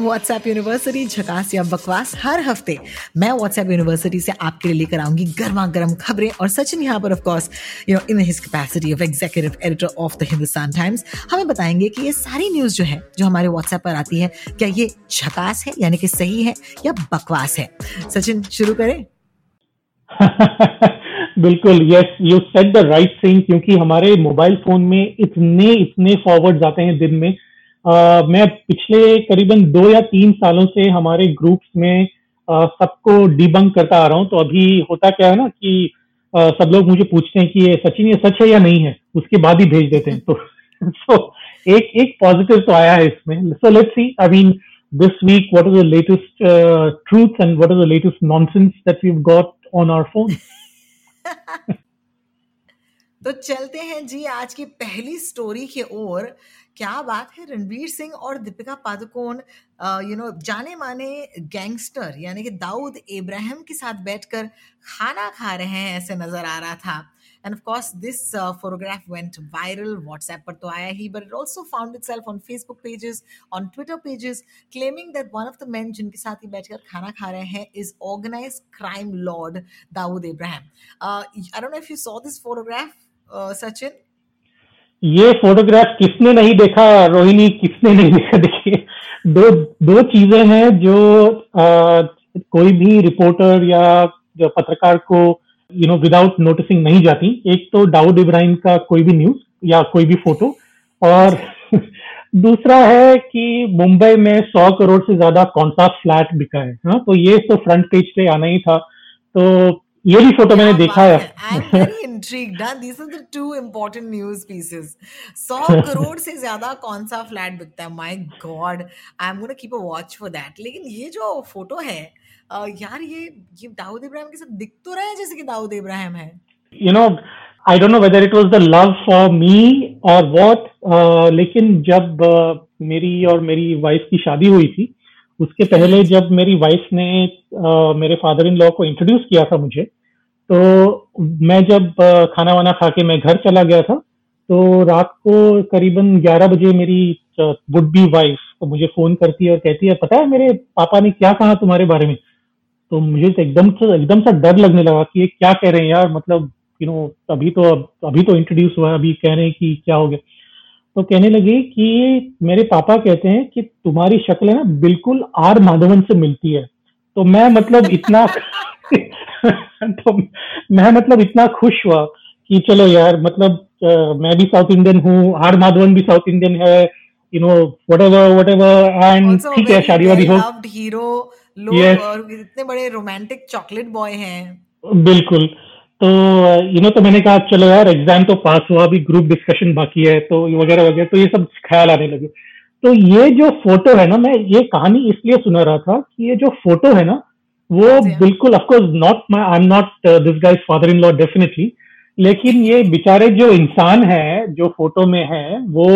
WhatsApp university झकास या बकवास, हर हफ़्ते मैं व्हाट्सएप यूनिवर्सिटी से आपके लिए लेकर आऊँगी गर्मा गर्म खबरें और सचिन यहाँ पर of course you know in his capacity of executive editor of the Hindustan Times हमें बताएँगे कि ये सारी न्यूज़ जो है, जो हमारे व्हाट्सएप पर आती है, क्या ये झकास है, यानी कि सही है या बकवास है? सचिन, शुरू करें। बिल्कुल yes you set the right thing क्योंकि हमारे मोबाइल फ़ोन में इतने इतने फॉरवर्ड आते हैं दिन में Uh, मैं पिछले करीबन दो या तीन सालों से हमारे ग्रुप्स में सबको डिबंक करता आ रहा हूँ। तो अभी होता क्या है ना कि uh, सब लोग मुझे पूछते हैं कि ये सचिन ये सच है या नहीं है? उसके बाद ही भेज देते हैं। तो so, एक एक पॉजिटिव तो आया है इसमें। So let's see I mean week what are the latest uh, truths and what are the latest nonsense that we've got on our phone? तो चलते हैं जी आज की पहली स्टोरी की ओर। क्या बात है? रणवीर सिंह और दीपिका पादुकोण यू नो जाने माने गैंगस्टर यानी कि दाऊद इब्राहिम के साथ बैठकर खाना खा रहे हैं ऐसे नज़र आ रहा था। And of course this photograph went viral WhatsApp पर तो आया ही but it also found itself on Facebook pages on Twitter pages claiming that one of the men जिनके साथ ही बैठकर खाना खा रहे हैं is organise crime lord Dawood Ibrahim. I don't know if you saw this photograph Sachin? ये photograph किसने नहीं देखा रोहिणी किसने नहीं देखा? देखिए दो दो चीज़ें हैं जो आ, कोई भी रिपोर्टर या जो पत्रकार को यू नो विदाउट नोटिसिंग नहीं जाती। एक तो दाऊद इब्राहिम का कोई भी न्यूज़ या कोई भी फ़ोटो और दूसरा है कि मुंबई में सौ करोड़ से ज़्यादा कौन सा फ्लैट बिका है हाँ? तो ये तो फ्रंट पेज पे आना ही था। तो ये भी फ़ोटो मैंने देखा है। I am very intrigued these are the two important news pieces 100 crore से ज़्यादा कौन सा फ्लैट बिकता है? My god I am gonna keep a watch for that लेकिन ये जो फ़ोटो है यार ये ये दाऊद इब्राहिम के साथ दिख तो रहा है जैसे कि दाऊद इब्राहिम है? You know I don't know whether it was the love for me और व्हाट लेकिन जब uh, मेरी और मेरी वाइफ की शादी हुई थी उसके पहले जब मेरी वाइफ ने आ, मेरे फादर इन लॉ को इंट्रोड्यूस किया था मुझे तो मैं जब आ, खाना वाना खा के मैं घर चला गया था तो रात को करीबन 11 बजे मेरी वुड बी वाइफ तो मुझे फ़ोन करती है और कहती है पता है मेरे पापा ने क्या कहा तुम्हारे बारे में? तो मुझे तो एकदम से एकदम सा डर लगने लगा कि ये क्या कह रहे हैं यार मतलब यू नो अभी तो अभी तो इंट्रोड्यूस हुआ है अभी कह रहे हैं कि क्या हो गया। तो कहने लगी कि मेरे पापा कहते हैं कि तुम्हारी शक्ल है ना बिल्कुल आर माधवन से मिलती है। तो मैं मतलब इतना तो मैं मतलब इतना खुश हुआ कि चलो यार मतलब uh, मैं भी साउथ इंडियन हूँ आर माधवन भी साउथ इंडियन है you know whatever whatever and ठीक है शादी वादी हो। हीरो लोग yes. और इतने बड़े रोमांटिक चॉकलेट बॉय हैं। बिल्कुल। तो यू नो तो मैंने कहा चलो यार एग्ज़ाम तो पास हुआ अभी ग्रुप डिस्कशन बाकी है तो वगैरह वगैरह तो ये सब ख्याल आने लगे. तो ये जो फ़ोटो है ना मैं ये कहानी इसलिए सुना रहा था कि ये जो फ़ोटो है ना वो बिल्कुल of course not my I am not this guy's father in law definitely लेकिन ये बेचारे जो इंसान है जो फ़ोटो में है वो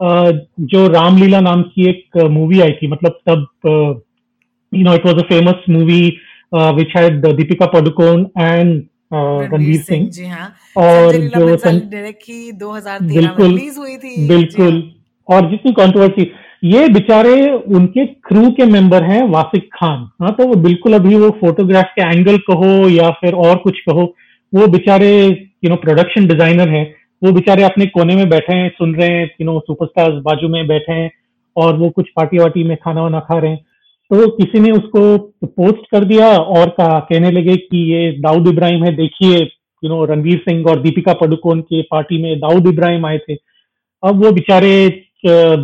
uh, जो रामलीला नाम की एक मूवी आई थी मतलब तब you know it was a famous movie which had Deepika Padukone and Ranveer Singh ji हाँ। और जो डायरेक्ट की 2013 बिल्कुल रिलीज़ हुई थी। बिल्कुल। और जितनी कंट्रोवर्सी ये बेचारे उनके क्रू के मेंबर हैं वासिक खान। हाँ तो वो बिल्कुल अभी वो फोटोग्राफ के एंगल कहो या फिर और कुछ कहो वो बेचारे यू नो प्रोडक्शन डिज़ाइनर हैं। वो बेचारे अपने कोने में बैठे हैं सुन रहे हैं यू नो सुपरस्टार्स बाजू में बैठे हैं और वो कुछ पार्टी वार्टी में खाना वाना खा रहे हैं। तो किसी ने उसको पोस्ट कर दिया और कहा, कहने लगे कि ये दाऊद इब्राहिम है, देखिए यू नो रणवीर सिंह और दीपिका पडुकोन के पार्टी में दाऊद इब्राहिम आए थे। अब वो बेचारे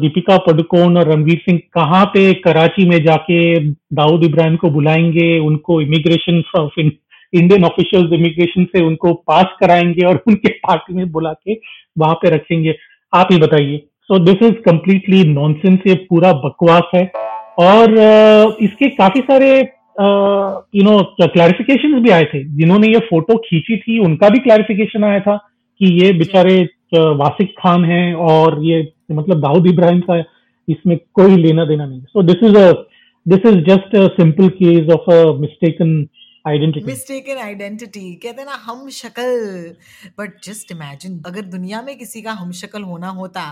दीपिका पडुकोन और रणवीर सिंह कहाँ पे कराची में जाके दाऊद इब्राहिम को बुलाएँगे, उनको immigration of Indian officials immigration से उनको पास कराएँगे और उनके पार्टी में बुला के वहाँ पे रखेंगे। आप ही बताइए। So this is completely nonsense ये पूरा बकवास है। और इसके काफ़ी सारे यू नो क्लैरिफिकेशन भी आए थे। जिन्होंने ये फ़ोटो खींची थी उनका भी क्लैरिफिकेशन आया था कि ये बेचारे वासिक खान है और ये मतलब दाऊद इब्राहिम का इसमें कोई लेना देना नहीं so this is a this is just a simple case of a mistaken mistaken identity कहते हैं ना, हम शक्ल। बट जस्ट इमेजिन अगर दुनिया में किसी का हम शक्ल होना होता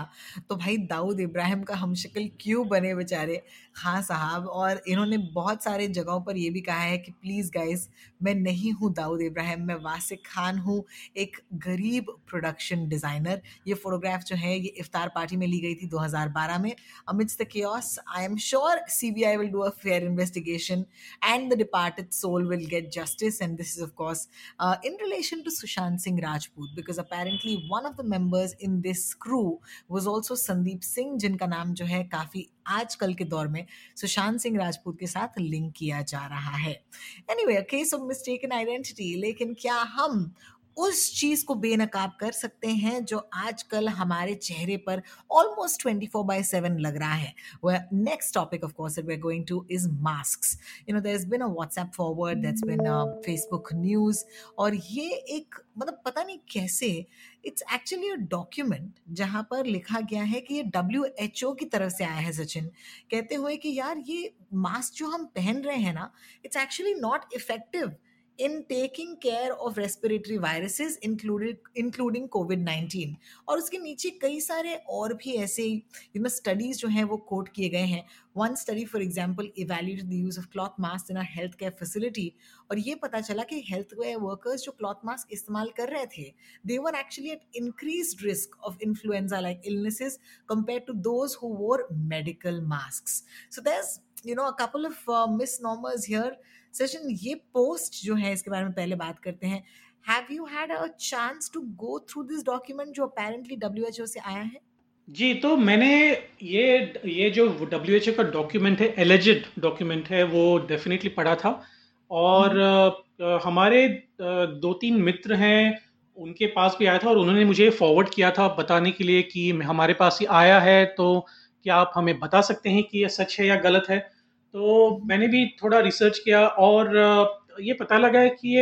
तो भाई दाऊद इब्राहिम का हम शक्ल क्यों बने बेचारे? खां साहब, और इन्होंने बहुत सारे जगहों पर यह भी कहा है कि प्लीज़ गाइस मैं नहीं हूँ दाऊद इब्राहिम, मैं वासिक खान हूँ, एक गरीब प्रोडक्शन डिज़ाइनर ये फोटोग्राफ जो है, ये इफ्तार पार्टी में ली गई थी 2012 में। Amidst the chaos I am sure C B I will do a fair investigation and the departed soul will get justice and this is of course in relation to Sushant Singh Rajput because apparently one of the members in this crew was also Sandeep Singh जिनका नाम जो है काफ़ी आजकल के दौर में सुशांत सिंह राजपूत के साथ लिंक किया जा रहा है। Anyway case of mistake in identity लेकिन क्या हम उस चीज़ को बेनकाब कर सकते हैं जो आजकल हमारे चेहरे पर almost twenty four by seven लग रहा है। Next topic of course we are going to is mask you know there been a WhatsApp forward that's been Facebook news और ये एक मतलब पता नहीं कैसे इट्स एक्चुअली अ डॉक्यूमेंट जहाँ पर लिखा गया है कि ये डब्ल्यू एच ओ की तरफ़ से आया है सचिन। कहते हुए कि यार ये मास्क जो हम पहन रहे हैं ना it's actually not effective in taking care of respiratory viruses included including COVID nineteen और उसके नीचे कई सारे और भी ऐसे यू नो स्टडीज़ जो हैं वो कोट किए गए हैं। One study for example evaluated the use of cloth mask in health care facility और ये पता चला कि हेल्थ केयर वर्कर्स जो क्लॉथ मास्क इस्तेमाल कर रहे थे they were actually at increase risk of influenza like illnesses compare to those who wore medical mask so you know a couple of uh, misnomers here. Sachin ये post जो है इसके बारे में पहले बात करते हैं। Have you had a chance to go through this document जो अपेरेंटली डब्ल्यूएचओ से आया है? जी तो मैंने ये ये जो डब्ल्यू का डॉक्यूमेंट है एलिजिड डॉक्यूमेंट है वो डेफिनेटली पढ़ा था। और हम्म। हमारे दो तीन मित्र हैं उनके पास भी आया था और उन्होंने मुझे फॉरवर्ड किया था बताने के लिए कि हमारे पास ही आया है तो क्या आप हमें बता सकते हैं कि ये सच है या गलत है? तो मैंने भी थोड़ा रिसर्च किया और ये पता लगा है कि ये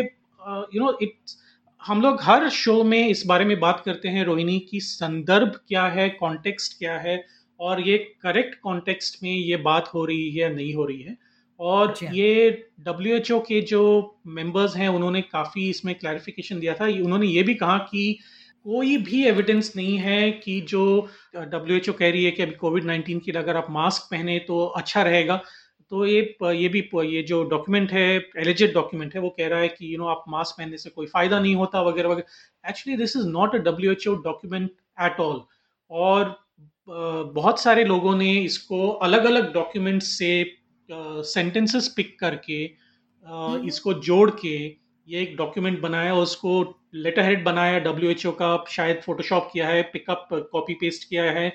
यू नो इट हम लोग हर शो में इस बारे में बात करते हैं रोहिणी की संदर्भ क्या है कॉन्टेक्स्ट क्या है और ये करेक्ट कॉन्टेक्स्ट में ये बात हो रही है या नहीं हो रही है। और ये डब्ल्यू एच ओ के जो मेंबर्स हैं उन्होंने काफ़ी इसमें क्लैरिफिकेशन दिया था। उन्होंने ये भी कहा कि कोई भी एविडेंस नहीं है कि जो डब्ल्यू एच ओ कह रही है कि अभी कोविड नाइन्टीन की अगर आप मास्क पहने तो अच्छा रहेगा। तो ये ये भी ये जो डॉक्यूमेंट है एलिजेड डॉक्यूमेंट है वो कह रहा है कि यू नो आप मास्क पहनने से कोई फ़ायदा नहीं होता वगैरह वगैरह actually this is not a W H O document at all और बहुत सारे लोगों ने इसको अलग अलग डॉक्यूमेंट से सेंटेंसेस पिक करके हम्म। इसको जोड़ के ये एक डॉक्यूमेंट बनाया और उसको लेटर हेड बनाया डब्ल्यू एच ओ का शायद फोटोशॉप किया है पिकअप कॉपी पेस्ट किया है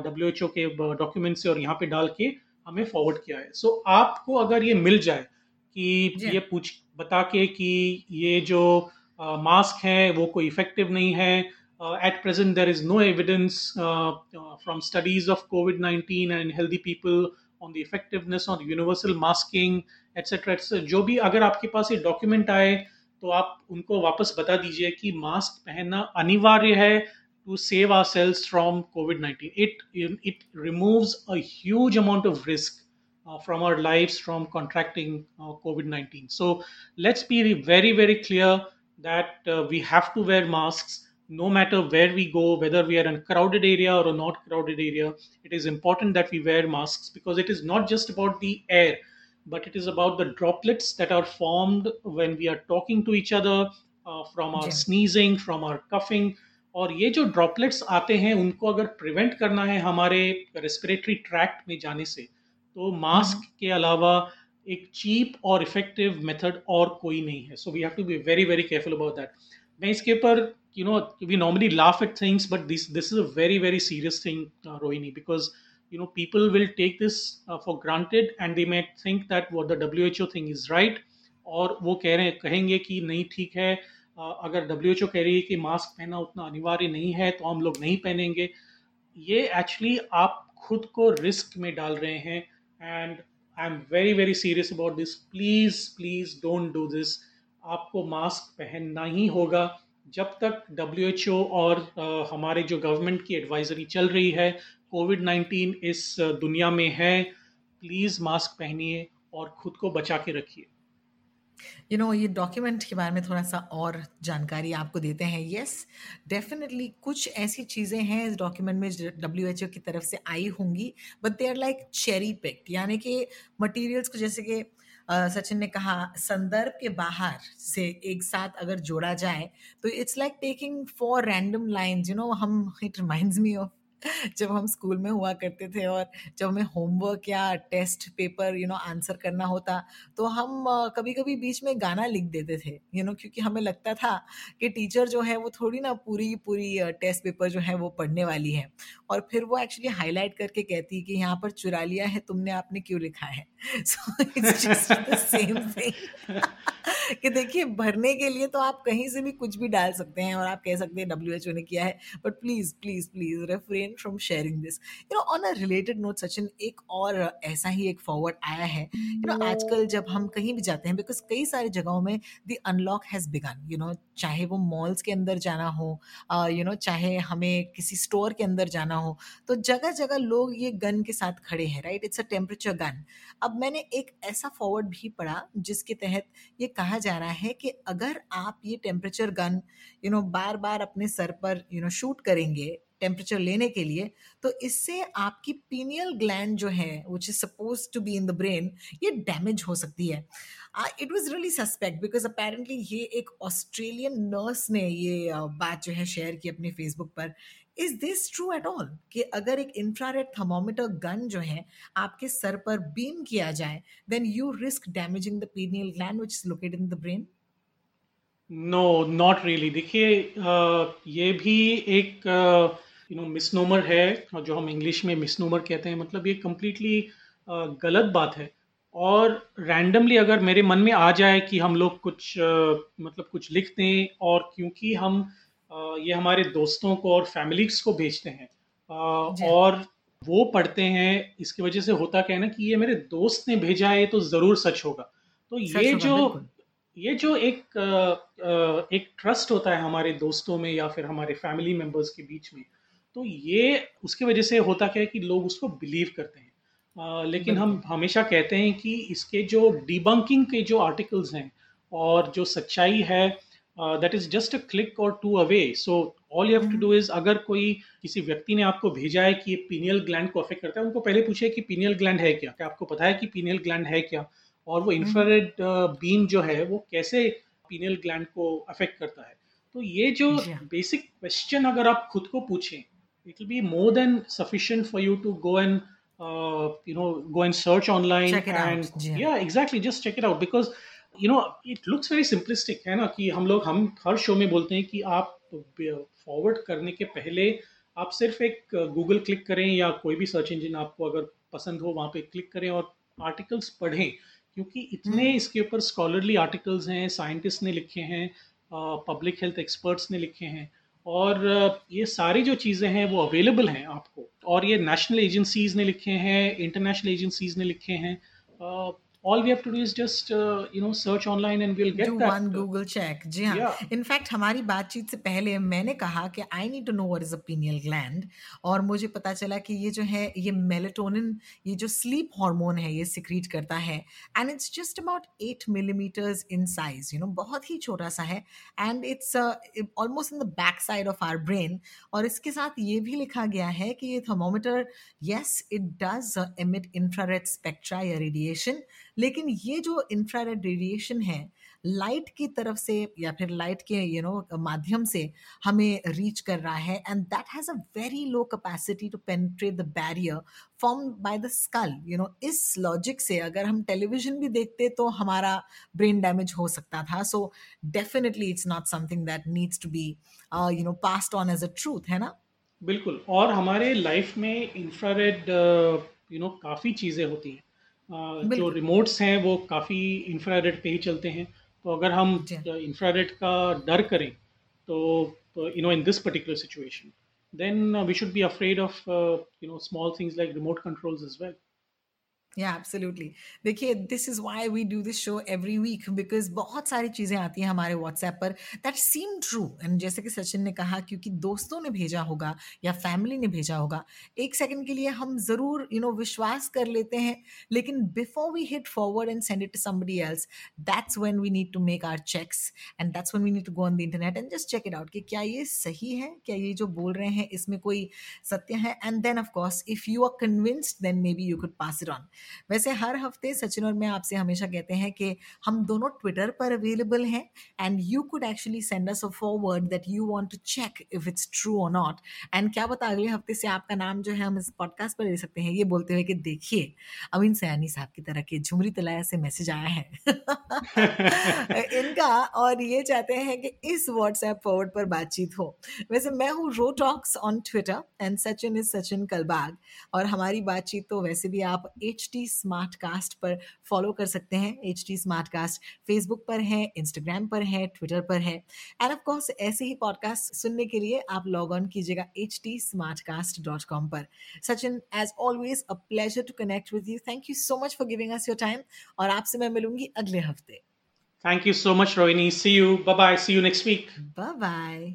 डब्ल्यू एच ओ के डॉक्यूमेंट से और यहाँ पे डाल के हमें फॉरवर्ड किया है। सो so, आपको अगर ये मिल जाए कि ये पूछ बता के कि ये जो मास्क uh, है वो कोई इफ़ेक्टिव नहीं है at present there is no evidence from studies of COVID nineteen and healthy people on the effectiveness on universal masking etcetera etcetera जो भी अगर आपके पास ये डॉक्यूमेंट आए तो आप उनको वापस बता दीजिए कि मास्क पहनना अनिवार्य है to save ourselves from COVID 19. It, it removes a huge amount of risk uh, from our lives from contracting uh, COVID 19. So let's be very, very clear that uh, we have to wear masks no matter where we go, whether we are in a crowded area or a not crowded area. It is important that we wear masks because it is not just about the air, but it is about the droplets that are formed when we are talking to each other uh, from our yeah. sneezing, from our coughing और ये जो droplets आते हैं उनको अगर prevent करना है हमारे रेस्पिरेटरी ट्रैक्ट में जाने से तो मास्क हम्म। के अलावा एक चीप और इफ़ेक्टिव मेथड और कोई नहीं है so we have to be very very careful about that मैं इसके ऊपर you know we normally laugh at things but this this is a very very serious thing Rohini because you know people will take this uh, for granted and they may think that what the WHO thing is right और वो कह रहे हैं कहेंगे कि नहीं ठीक है अगर डब्ल्यूएचओ कह रही है कि मास्क पहनना उतना अनिवार्य नहीं है तो हम लोग नहीं पहनेंगे। ये एक्चुअली आप खुद को रिस्क में डाल रहे हैं and I am very very serious about this please please don't do this आपको मास्क पहनना ही होगा। जब तक डब्ल्यू एच ओ और हमारे जो गवर्नमेंट की एडवाइजरी चल रही है कोविड नाइन्टीन इस दुनिया में है प्लीज़ मास्क पहनिए और खुद को बचा के रखिए। यू नो ये डॉक्यूमेंट के बारे में थोड़ा सा और जानकारी आपको देते हैं। यस डेफिनेटली कुछ ऐसी चीज़ें हैं इस डॉक्यूमेंट में डब्ल्यू एच ओ की तरफ़ से आई होंगी but they are like cherry picked यानी कि मटेरियल्स को जैसे कि सचिन ने कहा, संदर्भ के बाहर से एक साथ अगर जोड़ा जाए तो it's like taking for random lines you know हम इट रिमाइंड्स मी ऑफ़ जब हम स्कूल में हुआ करते थे और जब हमें होमवर्क या test paper you know answer करना होता तो हम कभी कभी बीच में गाना लिख देते थे यू you नो know, क्योंकि हमें लगता था कि टीचर जो है वो थोड़ी ना पूरी पूरी टेस्ट पेपर जो है वो पढ़ने वाली है। और फिर वो एक्चुअली हाईलाइट करके कहती है कि यहाँ पर चुरा लिया है तुमने आपने क्यों लिखा है? सो इट्स सेम थिंग कि देखिए भरने के लिए तो आप कहीं से भी कुछ भी डाल सकते हैं और आप कह सकते हैं डब्ल्यूएचओ ने किया है। But please please please refrain from sharing this you know on a related note Sachin एक और ऐसा ही एक फॉरवर्ड आया है। यू नो आजकल जब हम कहीं भी जाते हैं बिकॉज़ कई सारी जगहों में the unlock has begun you know चाहे वो मॉल्स के अंदर जाना हो यू नो चाहे हमें किसी स्टोर के अंदर जाना हो तो जगह जगह लोग ये गन के साथ खड़े हैं right it's a temperature gun अब मैंने एक ऐसा फॉरवर्ड भी पढ़ा जिसके तहत ये कहा जा रहा है कि अगर आप ये टेम्परेचर गन यू नो बार बार अपने सर पर यू नो शूट करेंगे टेम्परेचर लेने के लिए तो इससे आपकी पीनियल ग्लैंड जो है which is suppose to be in the brain ये डैमेज हो सकती है। It was really suspect because apparently ये एक ऑस्ट्रेलियन नर्स ने ये uh, बात जो है शेयर की अपने फेसबुक पर। Is this true at all कि अगर एक इंफ्रारेड थर्मोमीटर गन जो है आपके सर पर बीम किया जाए then you risk damaging the pineal gland which is located in the brain no not really देखिए ये भी एक यू नो मिसनोमर है जो हम इंग्लिश में मिसनोमर कहते हैं मतलब ये कम्प्लीटली गलत बात है। और रैंडमली अगर मेरे मन में आ जाए कि हम लोग कुछ मतलब कुछ लिख दें और क्योंकि हम ये हमारे दोस्तों को और फैमिलीज़ को भेजते हैं और वो पढ़ते हैं इसकी वजह से होता क्या है ना कि ये मेरे दोस्त ने भेजा है तो ज़रूर सच होगा। तो ये जो ये जो एक एक ट्रस्ट होता है हमारे दोस्तों में या फिर हमारे फैमिली मेंबर्स के बीच में तो ये उसकी वजह से होता क्या है कि लोग उसको बिलीव करते हैं। आ, लेकिन हम हमेशा कहते हैं कि इसके जो डिबंकिंग के जो आर्टिकल्स हैं और जो सच्चाई है that is just a click और two away so all you have to do is अगर कोई किसी व्यक्ति ने आपको भेजा है कि ये पीनियल ग्लैंड को अफेक्ट करता है उनको पहले पूछे कि पीनियल ग्लैंड है क्या? क्या आपको पता है कि पीनियल ग्लैंड है क्या? और वो इंफ्रारेड हम्म। बीम uh, जो है वो कैसे पीनियल ग्लैंड को अफेक्ट करता है? तो ये जो बेसिक क्वेश्चन अगर आप खुद को पूछें it will be more than sufficient for you to go and you know go and search online and out. yeah. yeah exactly just check it out because you know it looks very simplistic है ना कि हम लोग हम हर show में बोलते हैं कि आप फॉरवर्ड करने के पहले आप सिर्फ़ एक गूगल क्लिक करें या कोई भी सर्च इंजन आपको अगर पसंद हो वहाँ पे क्लिक करें और आर्टिकल्स पढ़ें क्योंकि इतने हम्म। इसके ऊपर स्कॉलरली आर्टिकल्स हैं साइंटिस्ट ने लिखे हैं पब्लिक हेल्थ एक्सपर्ट्स ने लिखे हैं और ये सारी जो चीज़ें हैं वो अवेलेबल हैं आपको। और ये नेशनल एजेंसीज ने लिखे हैं इंटरनेशनल एजेंसीज ने लिखे हैं। All we have to do is just uh, you know search online and we'll get do that. one google check. जी हाँ. Yeah. इनफैक्ट हमारी बातचीत से पहले मैंने कहा कि I need to know what is a pineal gland और मुझे पता चला कि ये जो है ये मेलेटोनिन ये जो स्लीप हार्मोन है ये सिक्रीट करता है. And it's just about eight millimetres in size you know बहुत ही छोटा सा है. And it's almost in the back side of our brain और इसके साथ ये भी लिखा गया है कि ये thermometer yes it does emit infrared spectra या रेडिएशन लेकिन ये जो इंफ्रारेड रेडिएशन है लाइट की तरफ़ से या फिर लाइट के यू नो माध्यम से हमें रीच कर रहा है and that has a very low capacity to penetrate the barrier form by the skull you know इस लॉजिक से अगर हम टेलीविज़न भी देखते तो हमारा ब्रेन डैमेज हो सकता था। So definitely it's not something that needs to be you know passed on as a truth है ना? बिल्कुल। और हमारे लाइफ में इंफ्रारेड यू नो काफ़ी चीज़ें होती हैं। जो रिमोट्स हैं वो काफ़ी इंफ्रारेड पे ही चलते हैं। तो अगर हम इंफ्रारेड का डर करें तो you know in this particular situation then we should be afraid of you know small things like remote controls as well या एब्सोल्युटली देखिए this is why we do this show every week because बहुत सारी चीज़ें आती हैं हमारे WhatsApp पर that seam true and जैसे कि सचिन ने कहा क्योंकि दोस्तों ने भेजा होगा या फैमिली ने भेजा होगा, एक सेकंड के लिए हम ज़रूर यू नो विश्वास कर लेते हैं, लेकिन before we hit forward and send it to somebody else that's when we need to make our checks and that's when we need to go on the internet and just check it out कि क्या ये सही है? क्या ये जो बोल रहे हैं, इसमें कोई सत्य है? And then of course if you are convinced then maybe you could pass it on वैसे हर हफ़्ते सचिन और मैं आपसे हमेशा कहते हैं कि हम दोनों ट्विटर पर अवेलेबल हैं and you could actually send us a forward that you want to check if it's true और नॉट एंड क्या पता अगले हफ़्ते से आपका नाम जो है हम इस पॉडकास्ट पर ले सकते हैं। ये बोलते हुए कि देखिए अमीन सयानी साहब की तरह के झुमरी तलाया से मैसेज आया है। इनका और ये चाहते हैं कि इस व्हाट्सएप फॉरवर्ड पर बातचीत हो। वैसे मैं हूँ Ro talks on Twitter and Sachin is Sachin Kalbag और हमारी बातचीत तो वैसे भी आप एच टी स्मार्ट कास्ट पर फॉलो कर सकते हैं H T smart cast Facebook पर है इंस्टाग्राम पर है ट्विटर पर है एंड ऑफकोर्स ऐसे ही पॉडकास्ट सुनने के लिए आप लॉग ऑन कीजिएगा H T smart cast dot com पर Sachin as always a pleasure to connect with you thank you so much for giving us your time और आपसे मैं मिलूँगी अगले हफ़्ते Thank you so much, Rohini. See you. Bye bye. See you next week. Bye bye